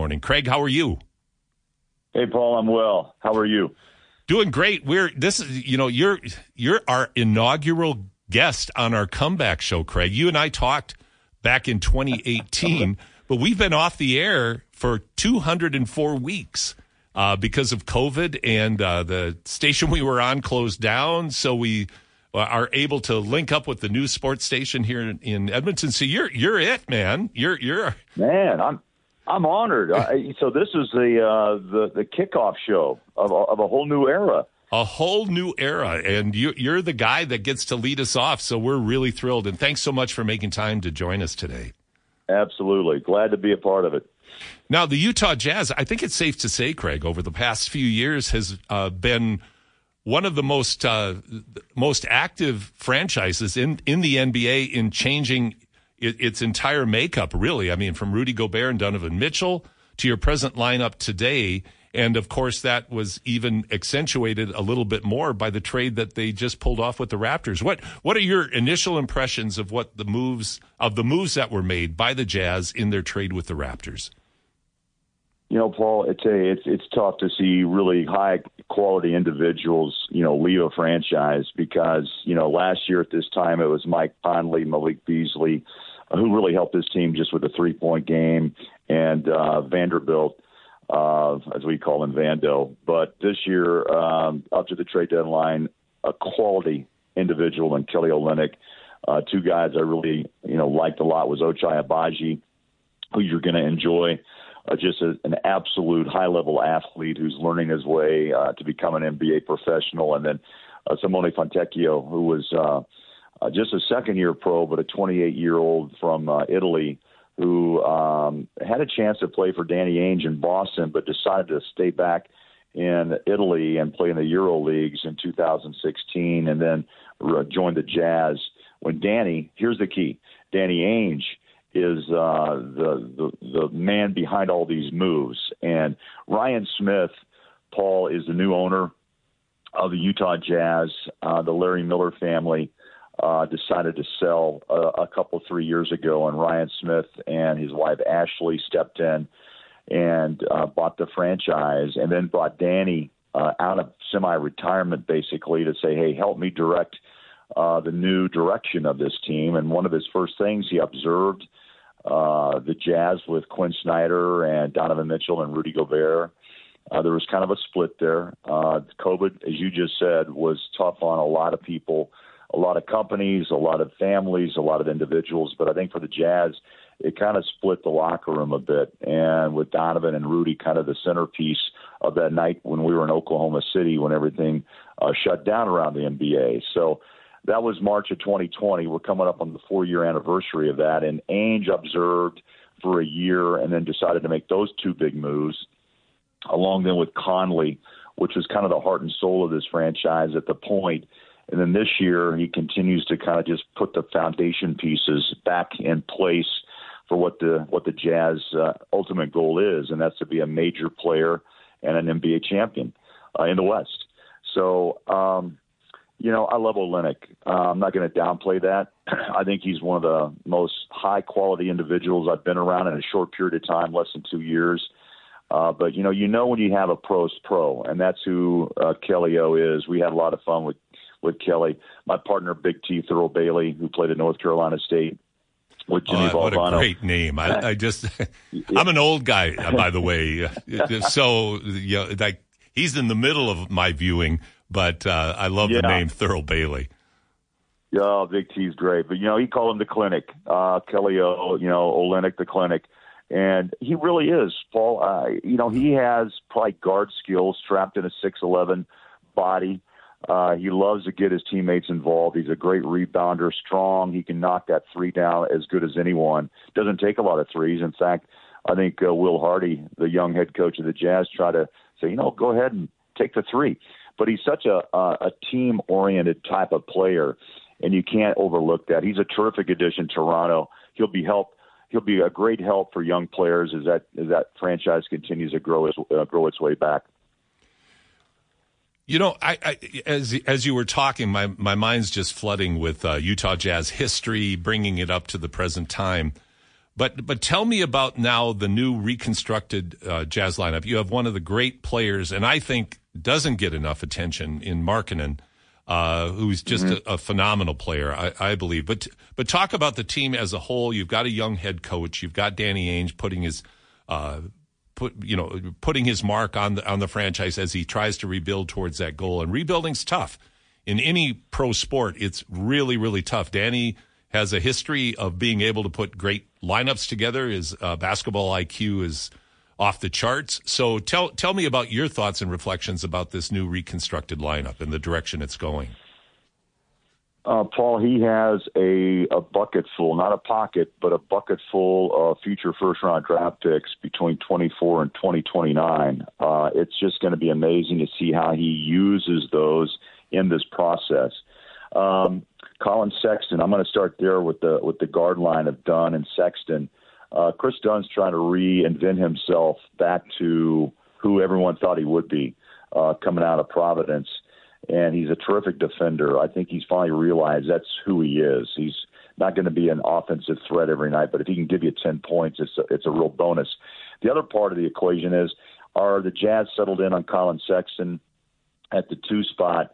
morning. Craig, how are you? Hey, Paul, I'm well. How are you? Doing great. We're this is you know you're you're our inaugural guest on our comeback show, Craig. You and I talked back in 2018, but we've been off the air for 204 weeks uh, because of COVID and uh, the station we were on closed down. So we uh, are able to link up with the new sports station here in, in Edmonton. So you're you're it, man. You're you're man. I'm I'm honored. I, so this is the uh, the the kickoff show of of a whole new era. A whole new era, and you, you're the guy that gets to lead us off. So we're really thrilled, and thanks so much for making time to join us today. Absolutely, glad to be a part of it. Now, the Utah Jazz, I think it's safe to say, Craig, over the past few years has uh, been one of the most uh, most active franchises in in the NBA in changing it, its entire makeup. Really, I mean, from Rudy Gobert and Donovan Mitchell to your present lineup today. And of course, that was even accentuated a little bit more by the trade that they just pulled off with the Raptors. What What are your initial impressions of what the moves of the moves that were made by the Jazz in their trade with the Raptors? You know, Paul, it's a it's it's tough to see really high quality individuals, you know, leave a franchise because you know last year at this time it was Mike Conley, Malik Beasley, who really helped this team just with the three point game, and uh, Vanderbilt, uh, as we call him, Vando. But this year, um, up to the trade deadline, a quality individual in Kelly Olynyk. Uh, two guys I really you know liked a lot was Ochai Agbaji, who you're going to enjoy uh, just a, an absolute high level athlete who's learning his way uh, to become an NBA professional. And then uh, Simone Fontecchio, who was uh, uh, just a second year pro, but a 28 year old from uh, Italy who um, had a chance to play for Danny Ainge in Boston, but decided to stay back in Italy and play in the Euro Leagues in 2016 and then joined the Jazz. When Danny, here's the key Danny Ainge is uh, the, the the man behind all these moves. And Ryan Smith, Paul, is the new owner of the Utah Jazz. Uh, the Larry Miller family uh, decided to sell a, a couple three years ago, and Ryan Smith and his wife Ashley stepped in and uh, bought the franchise, and then brought Danny uh, out of semi-retirement basically to say, "Hey, help me direct." Uh, the new direction of this team. And one of his first things he observed uh, the Jazz with Quinn Snyder and Donovan Mitchell and Rudy Gobert. Uh, there was kind of a split there. Uh, COVID, as you just said, was tough on a lot of people, a lot of companies, a lot of families, a lot of individuals. But I think for the Jazz, it kind of split the locker room a bit. And with Donovan and Rudy kind of the centerpiece of that night when we were in Oklahoma City when everything uh, shut down around the NBA. So that was March of 2020. We're coming up on the four year anniversary of that. And Ainge observed for a year and then decided to make those two big moves, along then with Conley, which was kind of the heart and soul of this franchise at the point. And then this year, he continues to kind of just put the foundation pieces back in place for what the what the Jazz uh, ultimate goal is, and that's to be a major player and an NBA champion uh, in the West. So um, you know, I love Olynyk. Uh, I'm not going to downplay that. I think he's one of the most high quality individuals I've been around in a short period of time, less than two years. Uh, but you know, you know when you have a pro's pro, and that's who uh, Kelly O is. We had a lot of fun with with Kelly. My partner, Big T, Thurl Bailey, who played at North Carolina State. With Jimmy oh, what a great name! I, I just, I'm an old guy, by the way. so, you know, like he's in the middle of my viewing but uh, I love yeah. the name Thurl Bailey. Yeah, Big T's great, but you know he called him the clinic, uh, Kelly O, you know Olynyk the clinic, and he really is. Paul, uh, you know he has probably guard skills trapped in a six eleven body. Uh, he loves to get his teammates involved. He's a great rebounder, strong. He can knock that three down as good as anyone. Doesn't take a lot of threes. In fact, I think uh, Will Hardy, the young head coach of the Jazz, try to say, you know, go ahead and take the three but he's such a a, a team oriented type of player, and you can't overlook that. He's a terrific addition to Toronto. He'll be help. He'll be a great help for young players as that as that franchise continues to grow its uh, grow its way back. You know, I, I, as as you were talking, my my mind's just flooding with uh, Utah Jazz history, bringing it up to the present time. But but tell me about now the new reconstructed uh, Jazz lineup. You have one of the great players, and I think doesn't get enough attention in Markkanen, uh, who's just mm-hmm. a, a, phenomenal player, I, I, believe. But but talk about the team as a whole. You've got a young head coach. You've got Danny Ainge putting his uh, put you know putting his mark on the on the franchise as he tries to rebuild towards that goal. And rebuilding's tough in any pro sport. It's really really tough. Danny has a history of being able to put great lineups together. His uh, basketball IQ is off the charts. So tell tell me about your thoughts and reflections about this new reconstructed lineup and the direction it's going. Uh, Paul, he has a, a bucket full, not a pocket, but a bucket full of future first round draft picks between 24 and 2029. Uh, it's just going to be amazing to see how he uses those in this process. Um, Collin Sexton. I'm going to start there with the with the guard line of Dunn and Sexton. Uh, Kris Dunn's trying to reinvent himself back to who everyone thought he would be uh, coming out of Providence, and he's a terrific defender. I think he's finally realized that's who he is. He's not going to be an offensive threat every night, but if he can give you 10 points, it's a, it's a real bonus. The other part of the equation is are the Jazz settled in on Collin Sexton at the two spot?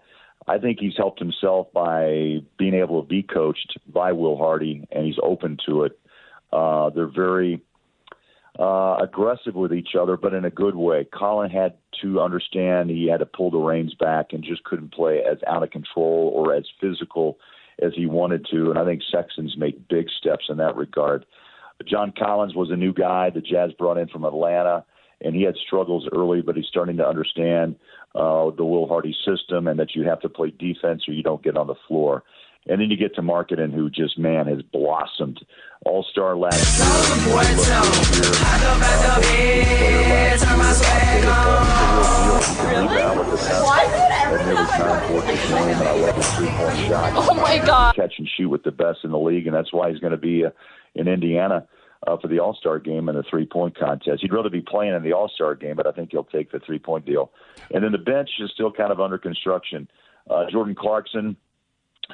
I think he's helped himself by being able to be coached by Will Hardy, and he's open to it. Uh, they're very uh, aggressive with each other, but in a good way. Collin had to understand he had to pull the reins back and just couldn't play as out of control or as physical as he wanted to. And I think Sexton's made big steps in that regard. John Collins was a new guy the Jazz brought in from Atlanta, and he had struggles early, but he's starting to understand uh, the Will Hardy system and that you have to play defense or you don't get on the floor. And then you get to Markkanen, who just man has blossomed, All Star last year. Oh my God! Catch and shoot with the best in the league, and that's why he's going to be uh, in Indiana uh, for the All Star game and the three point contest. He'd rather be playing in the All Star game, but I think he'll take the three point deal. And then the bench is still kind of under construction. Uh, Jordan Clarkson,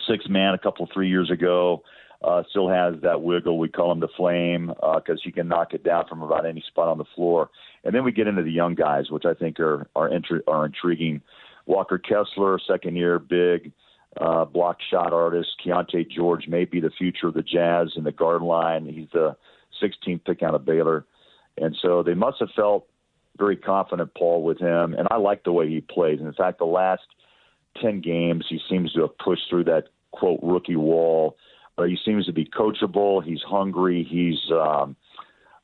six man a couple three years ago, uh, still has that wiggle. We call him the flame because uh, he can knock it down from about any spot on the floor. And then we get into the young guys, which I think are are, intri- are intriguing. Walker Kessler, second year, big uh, block shot artist. Keyonte George may be the future of the Jazz in the guard line. He's the 16th pick out of Baylor. And so they must have felt very confident, Paul, with him. And I like the way he plays. And in fact, the last 10 games, he seems to have pushed through that, quote, rookie wall. But he seems to be coachable. He's hungry. He's um,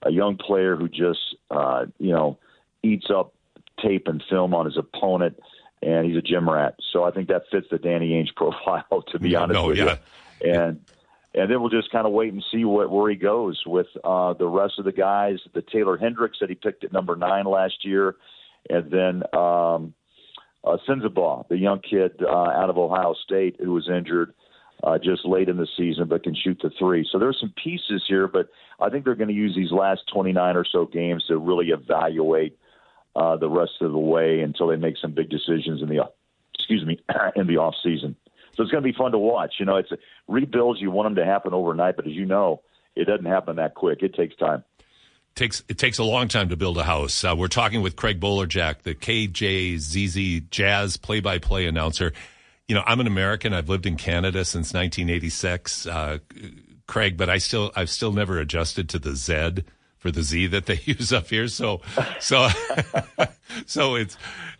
a young player who just, uh, you know, eats up tape and film on his opponent. And he's a gym rat. So I think that fits the Danny Ainge profile, to be honest no, with yeah. you. And and then we'll just kind of wait and see what, where he goes with uh, the rest of the guys. The Taylor Hendricks that he picked at number nine last year, and then um, uh, Sensabaugh, the young kid uh, out of Ohio State who was injured uh, just late in the season but can shoot the three. So there's some pieces here, but I think they're going to use these last 29 or so games to really evaluate uh, the rest of the way until they make some big decisions in the excuse me in the off season. So it's going to be fun to watch. You know, it's rebuilds. You want them to happen overnight, but as you know, it doesn't happen that quick. It takes time. Takes it takes a long time to build a house. Uh, we're talking with Craig Bolerjack, the KJZZ Jazz play-by-play announcer. You know, I'm an American. I've lived in Canada since 1986, uh, Craig, but I still I've still never adjusted to the Z for the Z that they use up here. So, so, so it's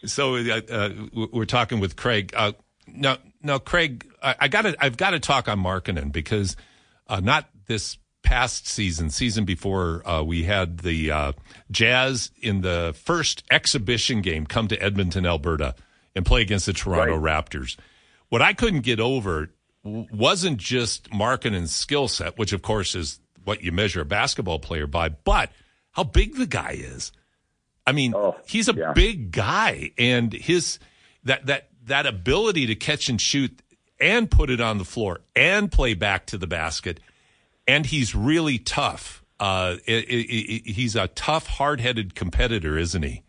so uh, uh we're talking with Craig. Uh, now, now, Craig, I, I got to, I've got to talk on Markkanen because uh, not this past season, season before, uh, we had the uh, Jazz in the first exhibition game come to Edmonton, Alberta, and play against the Toronto right. Raptors. What I couldn't get over wasn't just Markkanen's skill set, which of course is what you measure a basketball player by, but how big the guy is. I mean, oh, he's a yeah. big guy, and his that that that ability to catch and shoot and put it on the floor and play back to the basket. And he's really tough. Uh, it, it, it, he's a tough, hard-headed competitor, isn't he?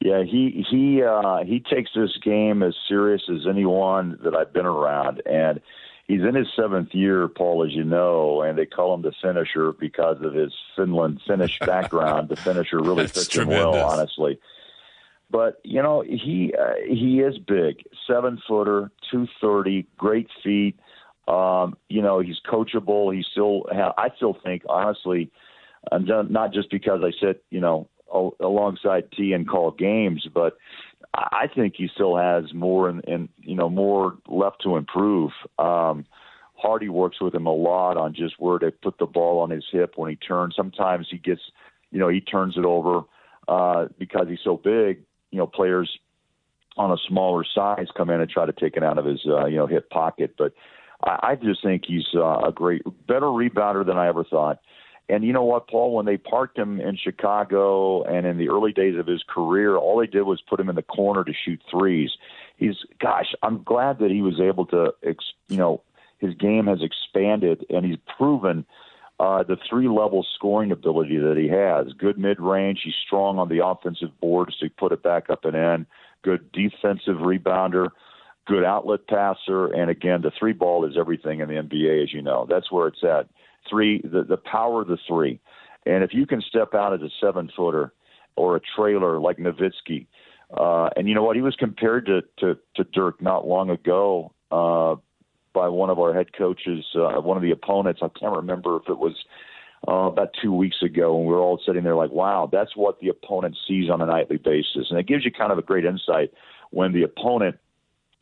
Yeah, he he uh, he takes this game as serious as anyone that I've been around, and he's in his seventh year, Paul, as you know, and they call him the finisher because of his Finland Finnish background. the finisher really fits him well, honestly. But you know, he uh, he is big, seven footer, two thirty, great feet. Um, you know, he's coachable. He still, ha- I still think, honestly, and not just because I sit, you know, alongside T and call games, but I think he still has more and, and you know more left to improve. Um, Hardy works with him a lot on just where to put the ball on his hip when he turns. Sometimes he gets, you know, he turns it over uh, because he's so big. You know, players on a smaller size come in and try to take it out of his, uh, you know, hip pocket. But I, I just think he's uh, a great, better rebounder than I ever thought. And you know what, Paul? When they parked him in Chicago and in the early days of his career, all they did was put him in the corner to shoot threes. He's, gosh, I'm glad that he was able to, you know, his game has expanded and he's proven uh, the three level scoring ability that he has. Good mid range. He's strong on the offensive boards to put it back up and in. Good defensive rebounder. Good outlet passer. And again, the three ball is everything in the NBA, as you know. That's where it's at three, the, the power of the three. And if you can step out as a seven footer or a trailer like Nowitzki, uh, and you know what? He was compared to, to, to Dirk not long ago uh, by one of our head coaches, uh, one of the opponents. I can't remember if it was uh, about two weeks ago, and we were all sitting there like, wow, that's what the opponent sees on a nightly basis. And it gives you kind of a great insight when the opponent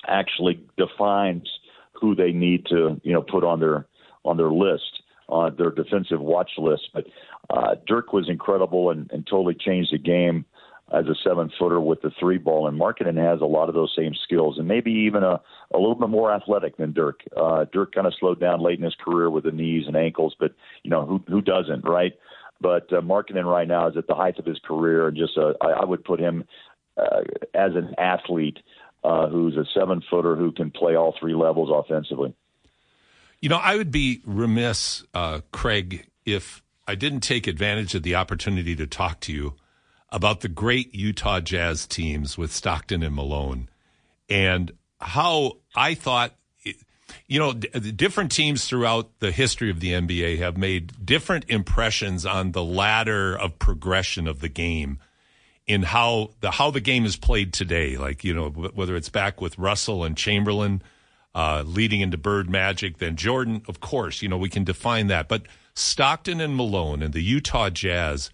actually defines who they need to, you know, put on their on their list on their defensive watch list. But uh, Dirk was incredible and, and totally changed the game as a seven footer with the three ball. And Markkanen has a lot of those same skills and maybe even a, a little bit more athletic than Dirk. Uh, Dirk kind of slowed down late in his career with the knees and ankles, but you know who who doesn't, right? But uh, Markkanen right now is at the height of his career, and just uh, I, I would put him uh, as an athlete uh, who's a seven footer who can play all three levels offensively. You know, I would be remiss, uh, Craig, if I didn't take advantage of the opportunity to talk to you about the great Utah Jazz teams with Stockton and Malone and how I thought, you know, different teams throughout the history of the NBA have made different impressions on the ladder of progression of the game in how the how the game is played today. Like you know, whether it's back with Russell and Chamberlain uh, leading into Bird Magic. Then Jordan, of course, you know, we can define that. But Stockton and Malone and the Utah Jazz,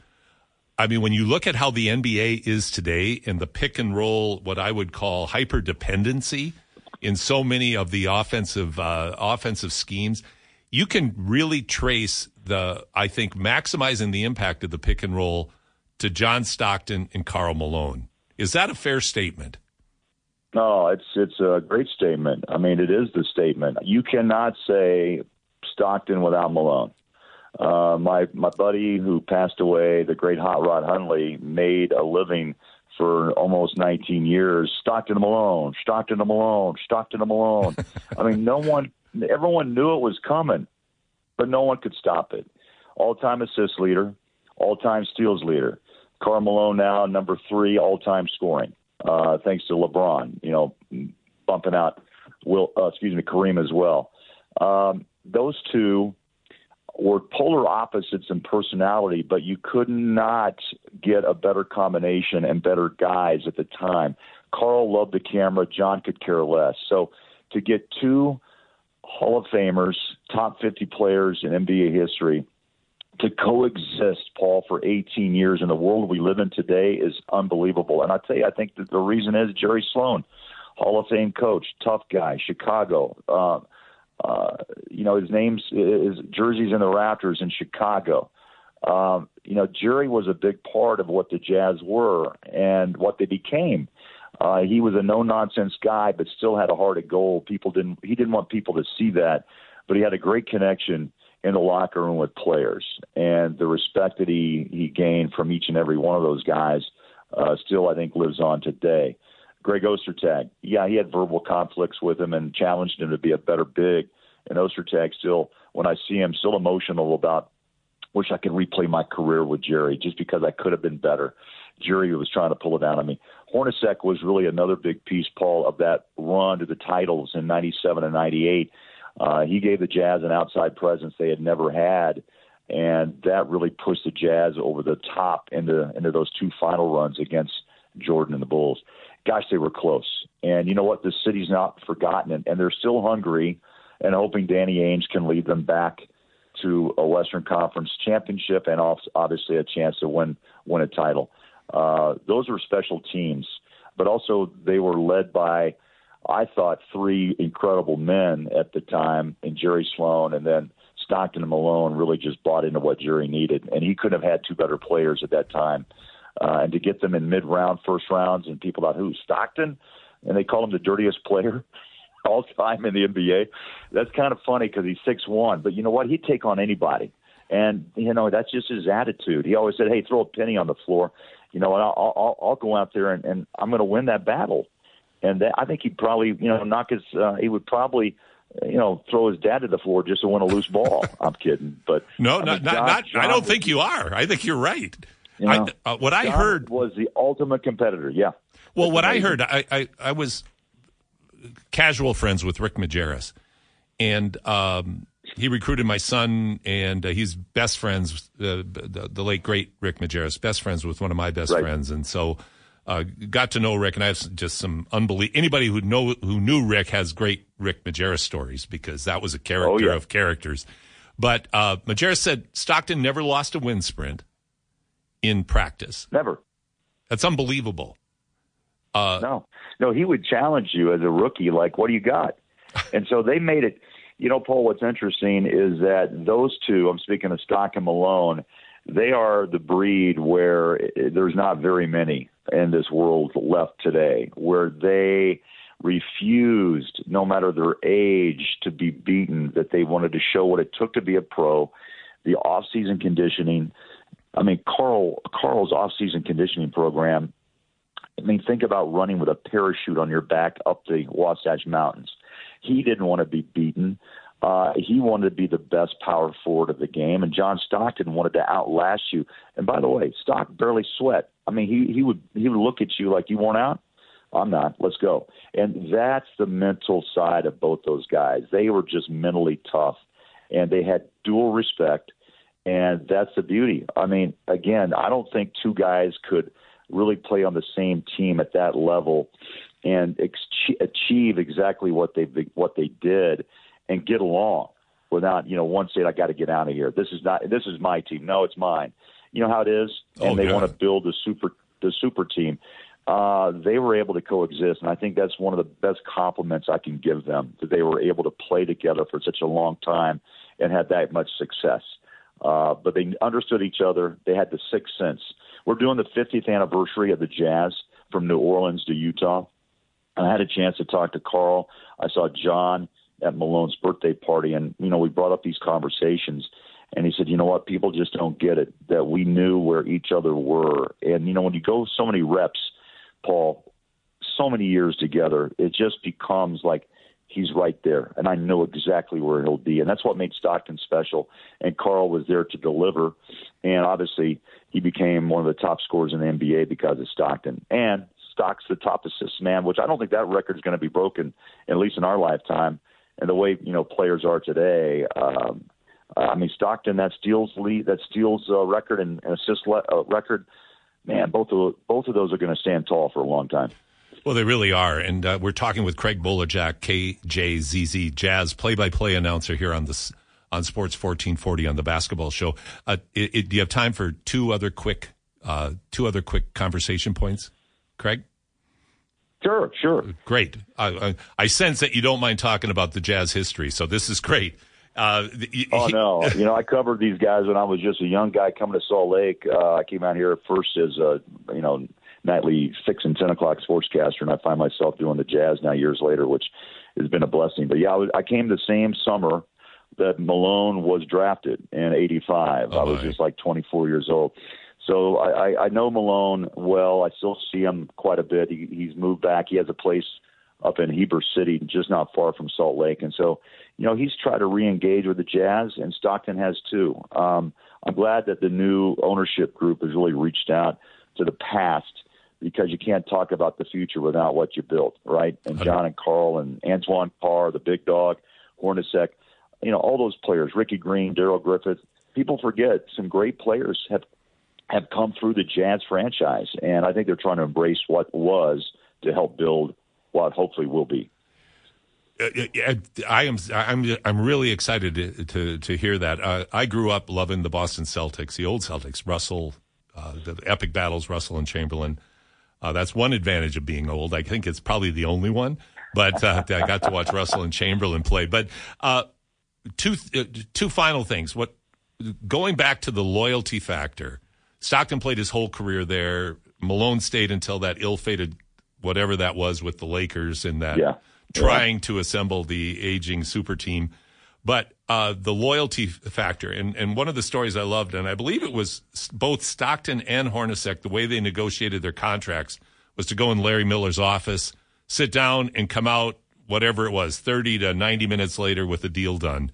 I mean, when you look at how the NBA is today and the pick and roll, what I would call hyper dependency in so many of the offensive uh, offensive schemes, you can really trace the I think maximizing the impact of the pick and roll to John Stockton and Karl Malone. Is that a fair statement? No, it's it's a great statement. I mean, it is the statement. You cannot say Stockton without Malone. Uh, my my buddy who passed away, the great Hot Rod Hundley, made a living for almost 19 years. Stockton and Malone, Stockton and Malone, Stockton and Malone. I mean, no one, everyone knew it was coming, but no one could stop it. All-time assist leader, all-time steals leader. Karl Malone now number three all-time scoring uh, thanks to LeBron, you know, bumping out Will, uh, excuse me, Kareem as well. Um, those two were polar opposites in personality, but you could not get a better combination and better guys at the time. Karl loved the camera. John could care less. So to get two Hall of Famers, top 50 players in NBA history – to coexist, Paul, for 18 years in the world we live in today is unbelievable. And I tell you, I think that the reason is Jerry Sloan, Hall of Fame coach, tough guy, Chicago. Uh, uh, you know, his name's his jersey's in the Raptors in Chicago. Um, you know, Jerry was a big part of what the Jazz were and what they became. Uh, he was a no nonsense guy, but still had a heart of gold. People didn't he didn't want people to see that, but he had a great connection in the locker room with players, and the respect that he he gained from each and every one of those guys uh, still, I think, lives on today. Greg Ostertag, yeah, he had verbal conflicts with him and challenged him to be a better big. And Ostertag still, when I see him, still emotional about. Wish I could replay my career with Jerry, just because I could have been better. Jerry was trying to pull it down on me. Hornacek was really another big piece, Paul, of that run to the titles in '97 and '98 Uh, he gave the Jazz an outside presence they had never had, and that really pushed the Jazz over the top into into those two final runs against Jordan and the Bulls. Gosh, they were close. And you know what? The city's not forgotten, and, and they're still hungry and hoping Danny Ainge can lead them back to a Western Conference championship and obviously a chance to win win a title. Uh, those were special teams, but also they were led by, I thought, three incredible men at the time, in Jerry Sloan and then Stockton and Malone really just bought into what Jerry needed, and he couldn't have had two better players at that time. Uh, and to get them in mid-round, first rounds, and people thought, who Stockton, and they call him the dirtiest player all time in the NBA. That's kind of funny because he's six one, but you know what? He'd take on anybody, and you know that's just his attitude. He always said, "Hey, throw a penny on the floor." You know, and I'll I'll, I'll go out there and, and I'm going to win that battle. And that, I think he'd probably, you know, knock his. Uh, he would probably you know, throw his dad to the floor just to win a loose ball. I'm kidding, but no, I not, not, not John I don't think you are. I think you're right. You know, I, uh, what John I heard was the ultimate competitor. Yeah. Well, what amazing. I heard, I, I, I was casual friends with Rick Majerus, and um, he recruited my son, and uh, he's best friends. Uh, the, the, late great Rick Majerus, best friends with one of my best right. friends, and so uh, got to know Rick. And I have just some unbelievable. Anybody who know who knew Rick has great Rick Majerus stories because that was a character oh, yeah. of characters. But uh, Majerus said Stockton never lost a wind sprint in practice. Never. That's unbelievable. Uh, no, no, he would challenge you as a rookie, like, "What do you got?" and so they made it. You know, Paul. What's interesting is that those two. I'm speaking of Stock and Malone. They are the breed where there's not very many in this world left today, where they refused, no matter their age, to be beaten. That they wanted to show what it took to be a pro. The off-season conditioning. I mean, Karl Karl's off-season conditioning program I mean, think about running with a parachute on your back up the Wasatch Mountains. He didn't want to be beaten. Uh, he wanted to be the best power forward of the game, and John Stockton wanted to outlast you. And by the way, Stock barely sweat. I mean, he he would he would look at you like you weren't out. I'm not. Let's go. And that's the mental side of both those guys. They were just mentally tough, and they had dual respect, and that's the beauty. I mean, again, I don't think two guys could really play on the same team at that level and ex- achieve exactly what they what they did and get along without you know one saying I got to get out of here. This is not this is my team. No, it's mine. You know how it is, and oh, they yeah. want to build the super the super team. Uh, they were able to coexist, and I think that's one of the best compliments I can give them that they were able to play together for such a long time and had that much success. Uh, but they understood each other. They had the sixth sense. We're doing the 50th anniversary of the Jazz from New Orleans to Utah. I had a chance to talk to Karl. I saw John at Malone's birthday party, and you know we brought up these conversations. And he said, you know what, people just don't get it that we knew where each other were. And you know when you go so many reps, Paul, so many years together, it just becomes like he's right there, and I know exactly where he'll be, and that's what made Stockton special. And Karl was there to deliver, and obviously he became one of the top scorers in the NBA because of Stockton. And Stock's the top assist man, which I don't think that record is going to be broken, at least in our lifetime. And the way you know players are today, um, I mean Stockton that steals lead, that steals uh, record and assist le- uh, record. Man, both of both of those are going to stand tall for a long time. Well, they really are. And uh, we're talking with Craig Bolerjack, KJZZ Jazz play by play announcer here on this on Sports 1440 on the basketball show. Uh, it, it, do you have time for two other quick uh, two other quick conversation points, Craig? Sure, sure. Great. I, I, sense that you don't mind talking about the Jazz history, so this is great. Uh, oh no, you know I covered these guys when I was just a young guy coming to Salt Lake. Uh, I came out here first as a you know nightly six and ten o'clock sportscaster, and I find myself doing the Jazz now years later, which has been a blessing. But yeah, I, was, I came the same summer that Malone was drafted in '85. Oh, I was just like 24 years old. So I, I know Malone well. I still see him quite a bit. He, he's moved back. He has a place up in Heber City, just not far from Salt Lake, and so you know he's tried to re-engage with the Jazz, and Stockton has too. Um, I'm glad that the new ownership group has really reached out to the past because you can't talk about the future without what you built, right? And John and Carl and Antoine Carr, the big dog, Hornacek, you know, all those players, Ricky Green, Darrell Griffith. People forget some great players have have come through the Jazz franchise, and I think they're trying to embrace what was to help build what hopefully will be. Uh, I am I'm I'm really excited to to, to hear that. Uh, I grew up loving the Boston Celtics, the old Celtics, Russell, uh, the epic battles, Russell and Chamberlain. Uh, that's one advantage of being old. I think it's probably the only one. But uh, I got to watch Russell and Chamberlain play. But uh, two two final things. What going back to the loyalty factor. Stockton played his whole career there. Malone stayed until that ill-fated whatever that was with the Lakers in that yeah. trying yeah. to assemble the aging super team. But uh, the loyalty factor, and, and one of the stories I loved, and I believe it was both Stockton and Hornacek, the way they negotiated their contracts was to go in Larry Miller's office, sit down, and come out, whatever it was, 30 to 90 minutes later with a deal done.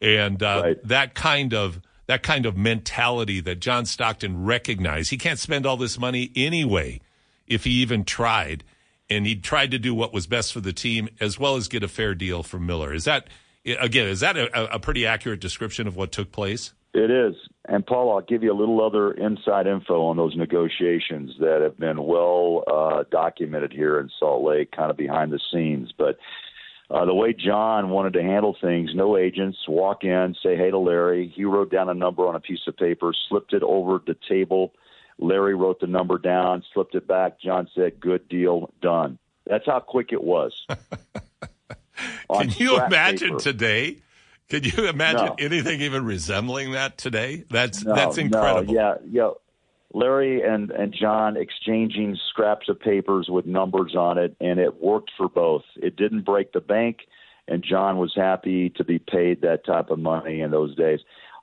And uh, right. that kind of that kind of mentality that John Stockton recognized. He can't spend all this money anyway if he even tried. And he tried to do what was best for the team as well as get a fair deal from Miller. Is that, again, is that a, a pretty accurate description of what took place? It is. And Paul, I'll give you a little other inside info on those negotiations that have been well uh, documented here in Salt Lake, kind of behind the scenes. But uh, the way John wanted to handle things, no agents, walk in, say hey to Larry. He wrote down a number on a piece of paper, slipped it over the table. Larry wrote the number down, slipped it back. John said, good deal, done. That's how quick it was. Can you imagine paper. today? Can you imagine no. anything even resembling that today? That's no, that's incredible. No, yeah, yeah. Larry and, and John exchanging scraps of papers with numbers on it, and it worked for both. It didn't break the bank, and John was happy to be paid that type of money in those days.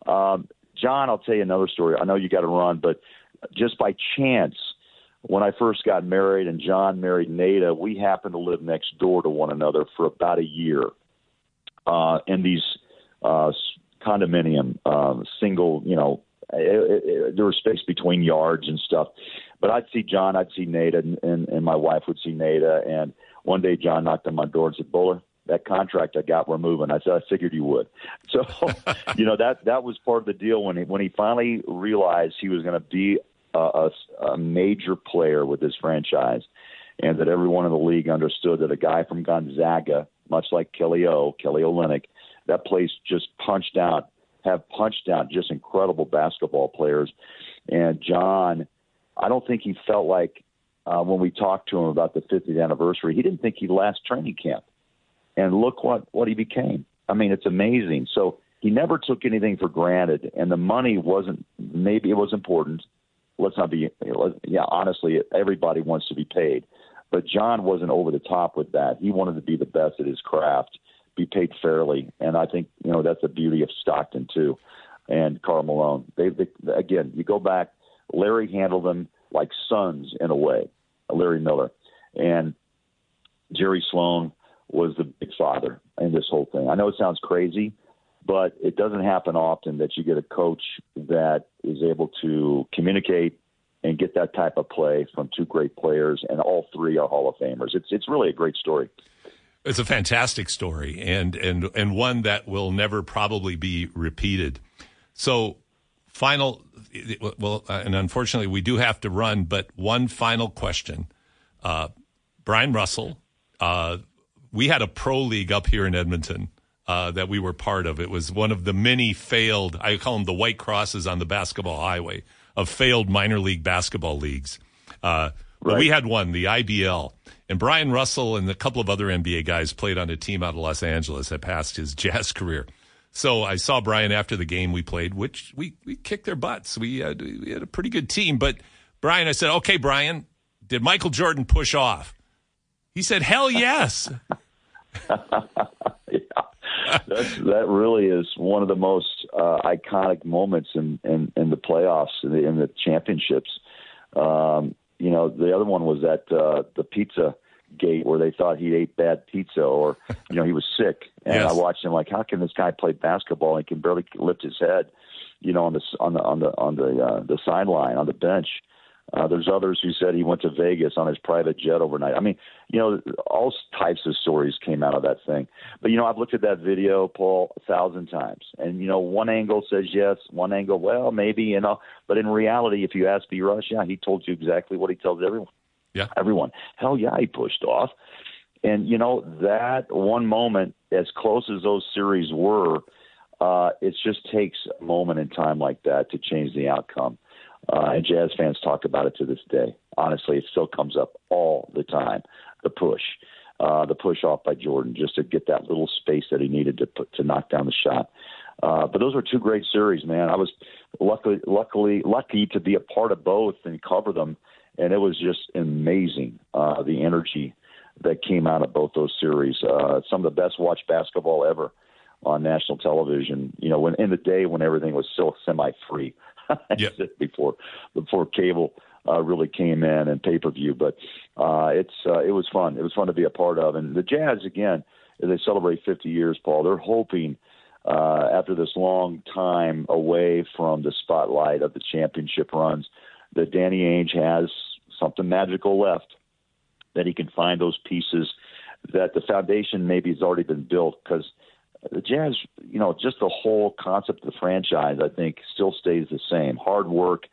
Um, John, I'll tell you another story. I know you got to run, but just by chance, when I first got married and John married Nada, we happened to live next door to one another for about a year uh, in these uh, condominium, uh, single, you know, it, it, there was space between yards and stuff. But I'd see John, I'd see Nada, and, and, and my wife would see Nada. Uh, and one day John knocked on my door and said, Buller, that contract I got, we're moving. I said, I figured you would. So, you know, that that was part of the deal when he when he finally realized he was going to be a, a, a major player with this franchise, and that everyone in the league understood that a guy from Gonzaga, much like Kelly O, Kelly Olynyk, that place just punched out have punched out just incredible basketball players. And John, I don't think he felt like uh, when we talked to him about the 50th anniversary, he didn't think he'd last training camp. And look what what he became. I mean, it's amazing. So he never took anything for granted, and the money wasn't. Maybe it was important. Let's not be. Yeah, honestly, everybody wants to be paid, but John wasn't over the top with that. He wanted to be the best at his craft be paid fairly. And I think you know that's the beauty of Stockton too, and Karl Malone. They, they again, you go back. Larry handled them like sons in a way. Larry Miller and Jerry Sloan was the big father in this whole thing. I know it sounds crazy, but it doesn't happen often that you get a coach that is able to communicate and get that type of play from two great players, and all three are Hall of Famers. It's it's really a great story. It's a fantastic story and and and one that will never probably be repeated. So, final well, and unfortunately we do have to run, but one final question. Uh, Bryon Russell, uh, we had a pro league up here in Edmonton uh, that we were part of. It was one of the many failed, I call them the white crosses on the basketball highway of failed minor league basketball leagues. Uh, right. we had one, the IBL. And Bryon Russell and a couple of other NBA guys played on a team out of Los Angeles that passed his jazz career. So I saw Bryon after the game we played, which we, we kicked their butts. We had, we had a pretty good team. But Bryon, I said, okay, Bryon, did Michael Jordan push off? He said, hell yes. yeah. That's, that really is one of the most uh, iconic moments in, in, in the playoffs in the, in the championships. Um, you know, the other one was that uh, the pizza gate where they thought he ate bad pizza or you know he was sick. And yes. I watched him like how can this guy play basketball? And he can barely lift his head you know on the on the on the on the uh, the sideline on the bench Uh, there's others who said he went to Vegas on his private jet overnight. I mean, you know, all types of stories came out of that thing. But you know, I've looked at that video, Paul, a thousand times, and you know, one angle says yes, one angle, well, maybe, you know, but in reality, if you ask B. Rush, yeah, he told you exactly what he tells everyone. Yeah, everyone. Hell yeah, he pushed off. And you know that one moment, as close as those series were, uh, it just takes a moment in time like that to change the outcome. Uh, and Jazz fans talk about it to this day. Honestly, it still comes up all the time. The push, uh, the push off by Jordan, just to get that little space that he needed to put to knock down the shot. Uh, but those were two great series, man. I was luckily, luckily, lucky to be a part of both and cover them, and it was just amazing uh, the energy that came out of both those series. Uh, some of the best watched basketball ever on national television. You know, when in the day when everything was still semi-free. yep. before before cable uh, really came in and pay per view. But uh, it's uh, it was fun. It was fun to be a part of. And the Jazz again, they celebrate 50 years, Paul, they're hoping uh, after this long time away from the spotlight of the championship runs that Danny Ainge has something magical left that he can find those pieces that the foundation maybe has already been built because the Jazz, you know, just the whole concept of the franchise, I think, still stays the same. Hard work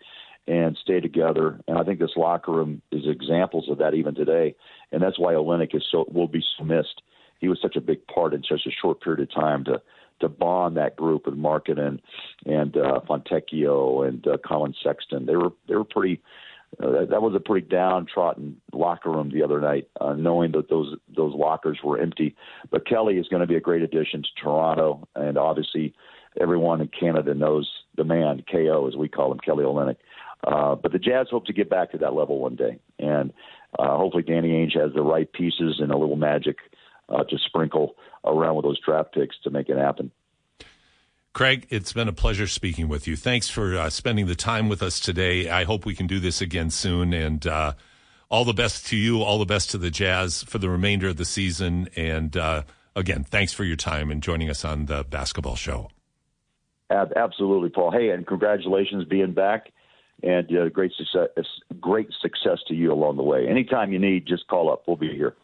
and stay together, and I think this locker room is examples of that even today, and that's why Olynyk is so will be missed. He was such a big part in such a short period of time to to bond that group with Markkanen and uh, Fontecchio and uh, Collin Sexton. They were they were pretty uh, that was a pretty downtrodden locker room the other night, uh, knowing that those those lockers were empty. But Kelly is going to be a great addition to Toronto, and obviously everyone in Canada knows the man, KO as we call him, Kelly Olynyk. Uh, but the Jazz hope to get back to that level one day, and uh, hopefully Danny Ainge has the right pieces and a little magic uh, to sprinkle around with those draft picks to make it happen. Craig, it's been a pleasure speaking with you. Thanks for uh, spending the time with us today. I hope we can do this again soon. And uh, all the best to you, all the best to the Jazz for the remainder of the season. And uh, again, thanks for your time and joining us on the basketball show. Absolutely, Paul. Hey, and congratulations being back, and uh, great success. Great success to you along the way. Anytime you need, just call up. We'll be here.